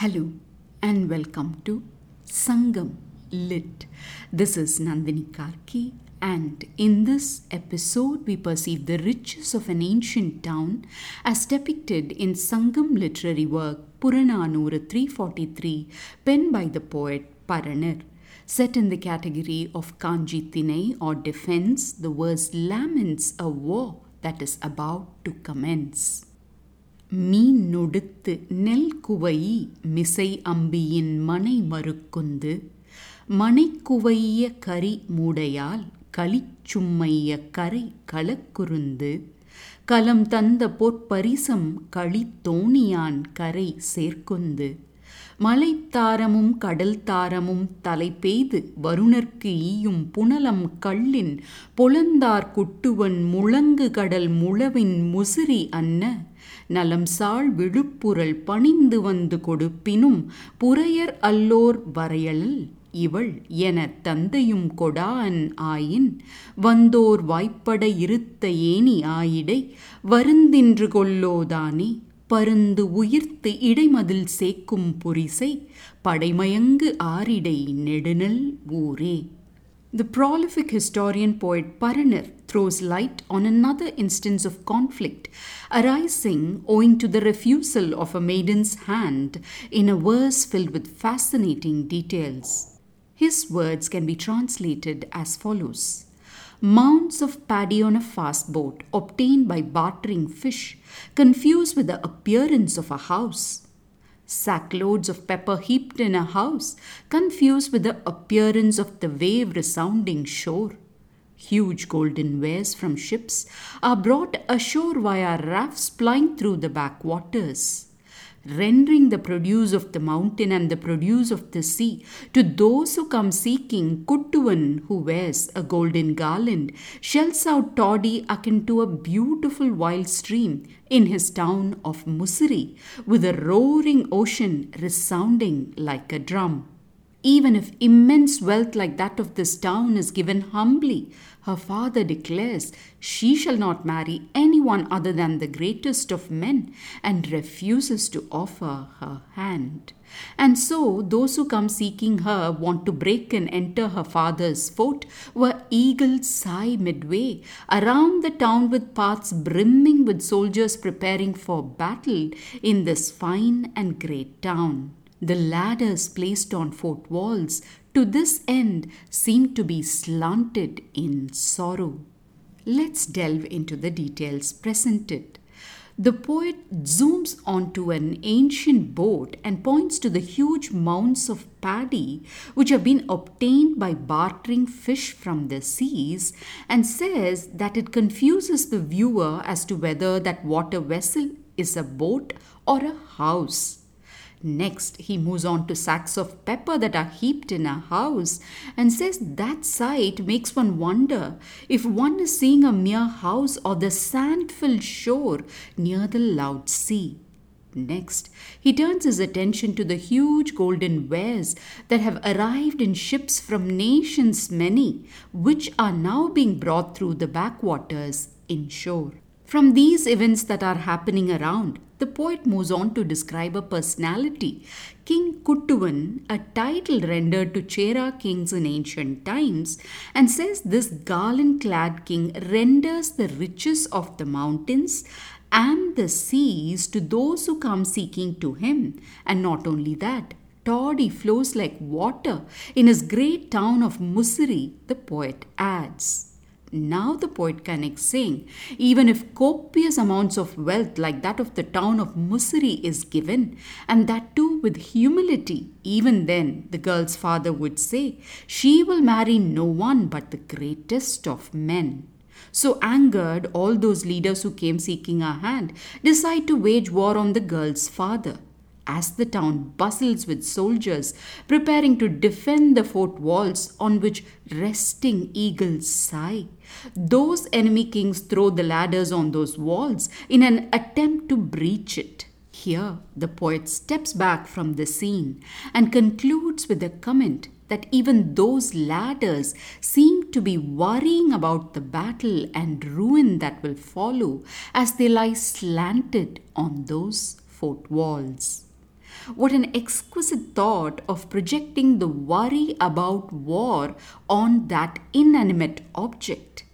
Hello and welcome to Sangam Lit. This is Nandini Karki, and in this episode, we perceive the riches of an ancient town as depicted in Sangam literary work Puranaanooru 343, penned by the poet Paranar. Set in the category of Kaanji or defense, the verse laments a war that is about to commence. மீன் நொடுத்து நெல் குவையி மிசை அம்பியின் மனை மறுக்குந்து மனைக்குவைய கரி மூடையால் களிச்சும்மைய கரை களக்குருந்து கலம் தந்த பொற்பரிசம் களித்தோணியான் கரை சேர்க்குந்து மலைத்தாரமும் கடல் தாரமும் தலை பெய்து வருணர்க்கு ஈயும் புனலம் கள்ளின் பொலந்தார் குட்டுவன் முழங்கு கடல் முழவின் முசிறி அன்ன. நலம் சாள் விழுப்புரல் பணிந்து வந்து கொடுப்பினும் புறையர் அல்லோர் வரையல் இவள் என தந்தையும் கொடான் ஆயின். வந்தோர் வாய்ப்பட இருத்த ஏனி ஆயிடை வருந்தின்று கொள்ளோதானே பருந்து உயிர்த்து இடைமதில் சேக்கும் புரிசை படைமயங்கு ஆரிடை நெடுநல் ஊரே The prolific historian poet Paranar throws light on another instance of conflict arising owing to the refusal of a maiden's hand in a verse filled with fascinating details. His words can be translated as follows Mounds of paddy on a fast boat, obtained by bartering fish, confused with the appearance of a house sackloads of pepper heaped in a house, confused with the appearance of the wave resounding shore. Huge golden wares from ships are brought ashore via rafts plying through the backwaters, rendering the produce of the mountain and the produce of the sea to those who come seeking Kuttuvan who wears a golden garland, shells out toddy akin to a beautiful wild stream in his town of Musiri, with a roaring ocean resounding like a drum. Even if immense wealth like that of this town is given humbly, her father declares she shall not marry anyone other than the greatest of men and refuses to offer her hand. And so, those who come seeking her want to break and enter her father's fort, where eagles sigh midway, around the town with paths brimming with soldiers preparing for battle in this fine and great town. The ladders placed on fort walls to this end seem to be slanted in sorrow. Let's delve into the details presented. The poet zooms onto an ancient boat and points to the huge mounds of paddy which have been obtained by bartering fish from the seas and says that it confuses the viewer as to whether that water vessel is a boat or a house. Next, he moves on to sacks of pepper that are heaped in a house and says that sight makes one wonder if one is seeing a mere house or the sand filled shore near the loud sea. Next, he turns his attention to the huge golden wares that have arrived in ships from nations many, which are now being brought through the backwaters inshore. From these events that are happening around, the poet moves on to describe a personality, King Kuttuvan, a title rendered to Chera kings in ancient times, and says this garland clad king renders the riches of the mountains and the seas to those who come seeking to him. And not only that, toddy flows like water in his great town of Musiri, the poet adds. Now the poet connects saying, even if copious amounts of wealth like that of the town of Musiri is given, and that too with humility, even then the girl's father would say, she will marry no one but the greatest of men. So angered, all those leaders who came seeking her hand decide to wage war on the girl's father as the town bustles with soldiers preparing to defend the fort walls on which resting eagles sigh. Those enemy kings throw the ladders on those walls in an attempt to breach it. Here, the poet steps back from the scene and concludes with a comment that even those ladders seem to be worrying about the battle and ruin that will follow as they lie slanted on those fort walls. What an exquisite thought of projecting the worry about war on that inanimate object.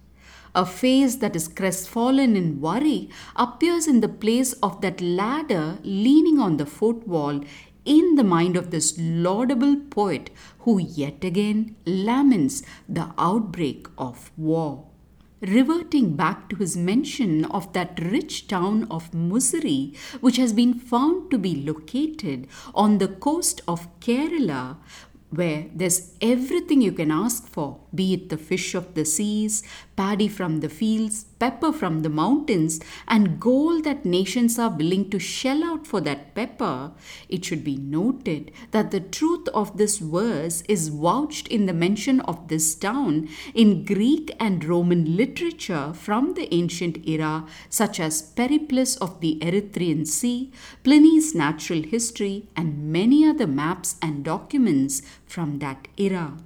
A face that is crestfallen in worry appears in the place of that ladder leaning on the footwall in the mind of this laudable poet who yet again laments the outbreak of war. Reverting back to his mention of that rich town of Musiri, which has been found to be located on the coast of Kerala, where there's everything you can ask for, be it the fish of the seas, paddy from the fields, pepper from the mountains, and gold that nations are willing to shell out for that pepper, it should be noted that the truth of this verse is vouched in the mention of this town in Greek and Roman literature from the ancient era, such as Periplus of the Erythraean Sea, Pliny's Natural History, and many other maps and documents from that era.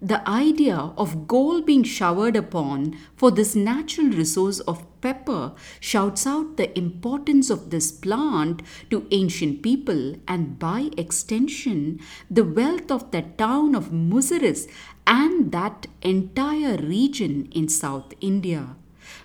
The idea of gold being showered upon for this natural resource of pepper shouts out the importance of this plant to ancient people and by extension the wealth of the town of Muziris and that entire region in South India.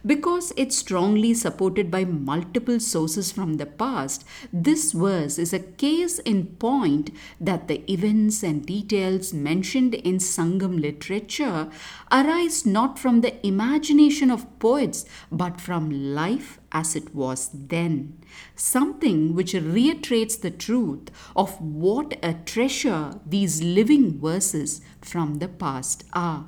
Because it's strongly supported by multiple sources from the past, this verse is a case in point that the events and details mentioned in Sangam literature arise not from the imagination of poets but from life as it was then. Something which reiterates the truth of what a treasure these living verses from the past are.